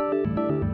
You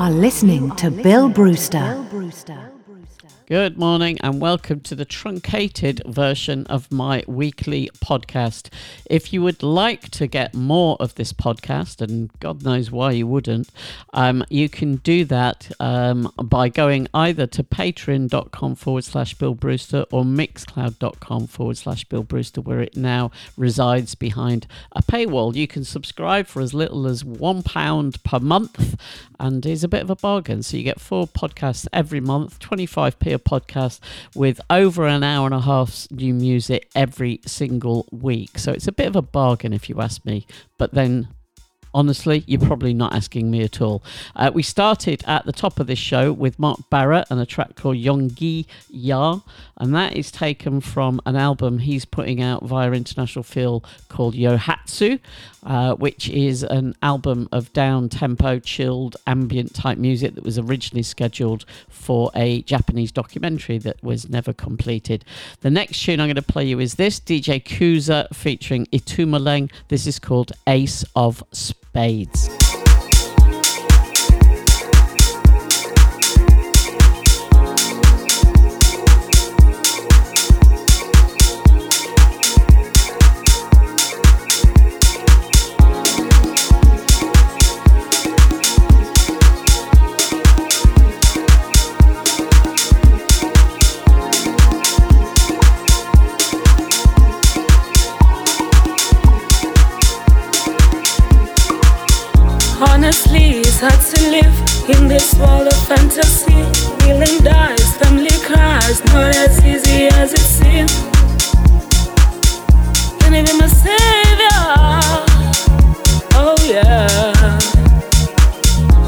are listening to Bill Brewster. Good morning and welcome to the truncated version of my weekly podcast. If you would like to get more of this podcast, and God knows why you wouldn't, um, you can do that um, by going either to patreon.com forward slash Bill Brewster or mixcloud.com forward slash Bill Brewster, where it now resides behind a paywall. You can subscribe for as little as £1 per month and is a bit of a bargain. So you get four podcasts every month, 25p a podcast with over an hour and a half new music every single week. So it's a bit of a bargain if you ask me. But then honestly, you're probably not asking me at all. Uh, we started at the top of this show with Mark Barrott and a track called Yonggi Ya, and that is taken from an album he's putting out via International Feel called Yohatsu, uh, which is an album of down tempo, chilled, ambient type music that was originally scheduled for a Japanese documentary that was never completed. The next tune I'm going to play you is this DJ Couza featuring Itumeleng. This is called Ace of Spades. Be my savior? Oh yeah.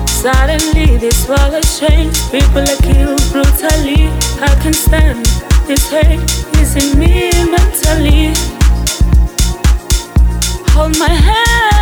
Suddenly, this world has changed. People are killed brutally. I can stand this hate is in me mentally. Hold my hand.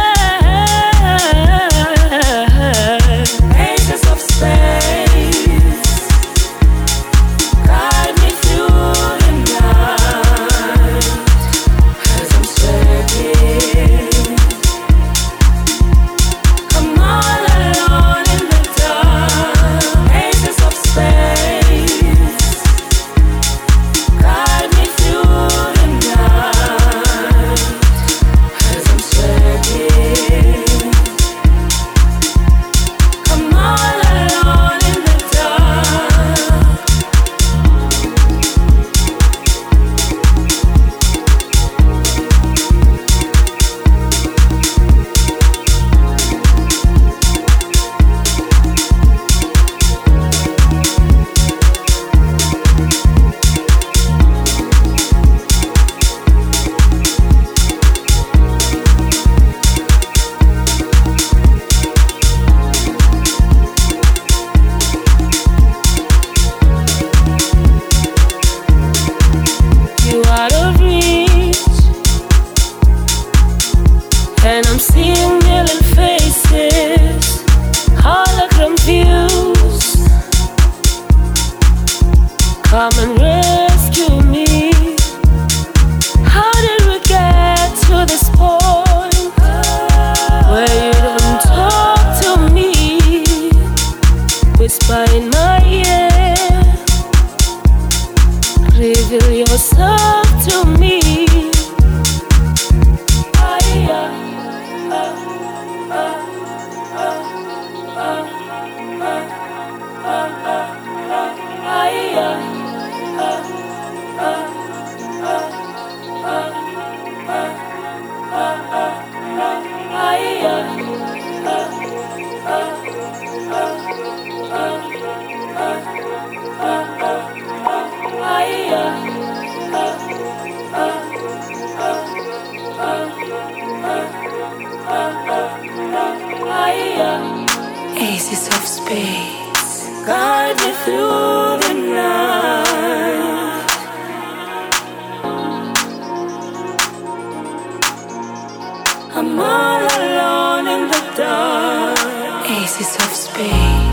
I'm all alone in the dark. Aces of space,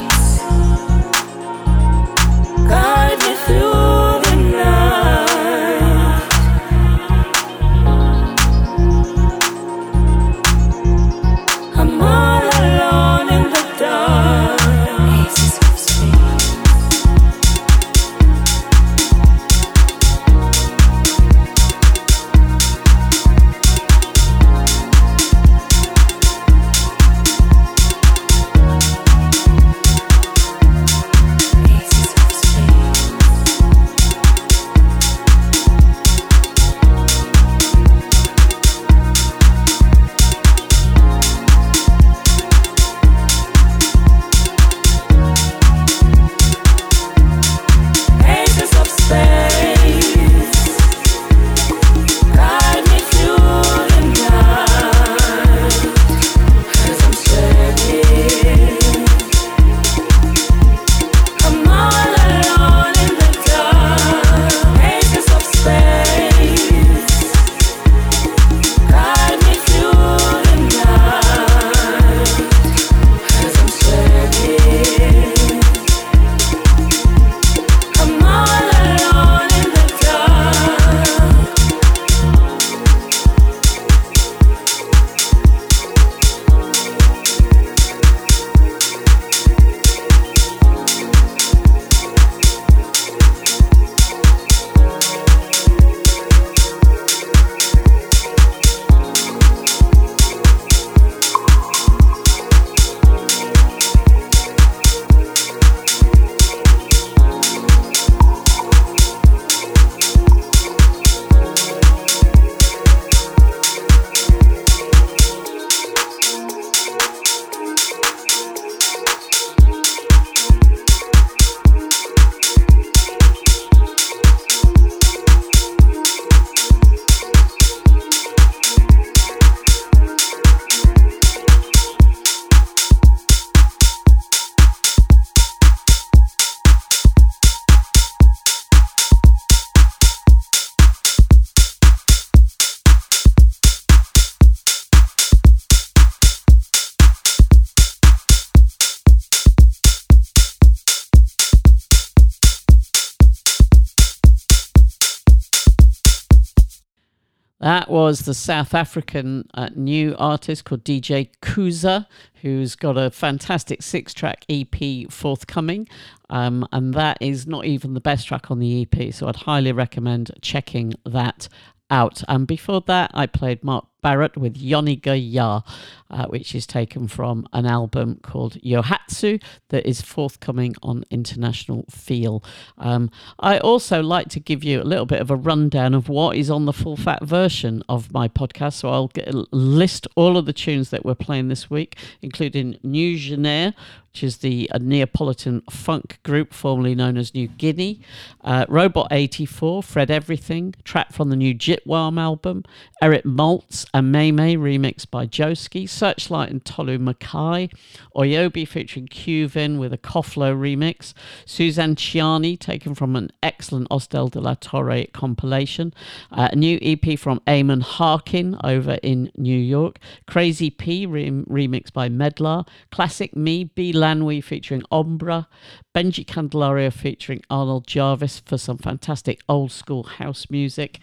That was the South African uh, new artist called DJ Couza, who's got a fantastic six track EP forthcoming. Um, and that is not even the best track on the EP. So I'd highly recommend checking that out. And before that, I played Mark Barrott with Yoniga Ya, uh, which is taken from an album called Yohatsu that is forthcoming on International Feel. Um, I also like to give you a little bit of a rundown of what is on the full fat version of my podcast. So I'll get, list all of the tunes that we're playing this week, including Nu Genea, which is the Neapolitan funk group formerly known as Nu Guinea, uh, Robot 84, Fred Everything, track from the new Jitwam album, Eric Maltz and May May remixed by Joski, Searchlight and Tolu Makay, Oyobi featuring Qvin with a Koflo remix, Suzanne Ciani taken from an excellent Ostel de la Torre compilation, uh, a new EP from Eamon Harkin over in New York, Crazy P remixed by Medlar, Classic Me, B Lanwi featuring Ombra, Benji Candelario featuring Arnold Jarvis for some fantastic old school house music,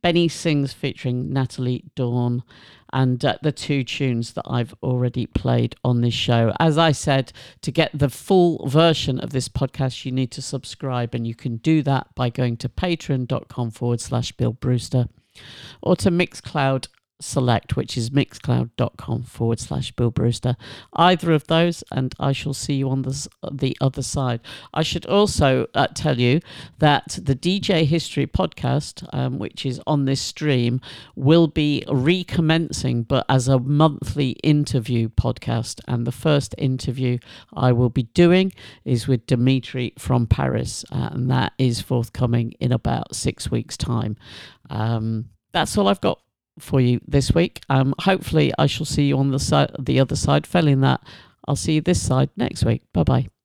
Benny Sings featuring Natalie Dawn, and uh, the two tunes that I've already played on this show. As I said, to get the full version of this podcast, you need to subscribe, and you can do that by going to patreon.com forward slash Bill Brewster or to Mixcloud select, which is mixcloud.com forward slash Bill Brewster. Either of those, and I shall see you on the, the other side. I should also uh, tell you that the DJ History podcast, um, which is on this stream, will be recommencing, but as a monthly interview podcast. And the first interview I will be doing is with Dimitri from Paris, uh, and that is forthcoming in about six weeks' time. Um, that's all I've got for you this week. Um, hopefully, I shall see you on the side, the other side. Failing that, I'll see you this side next week. Bye bye.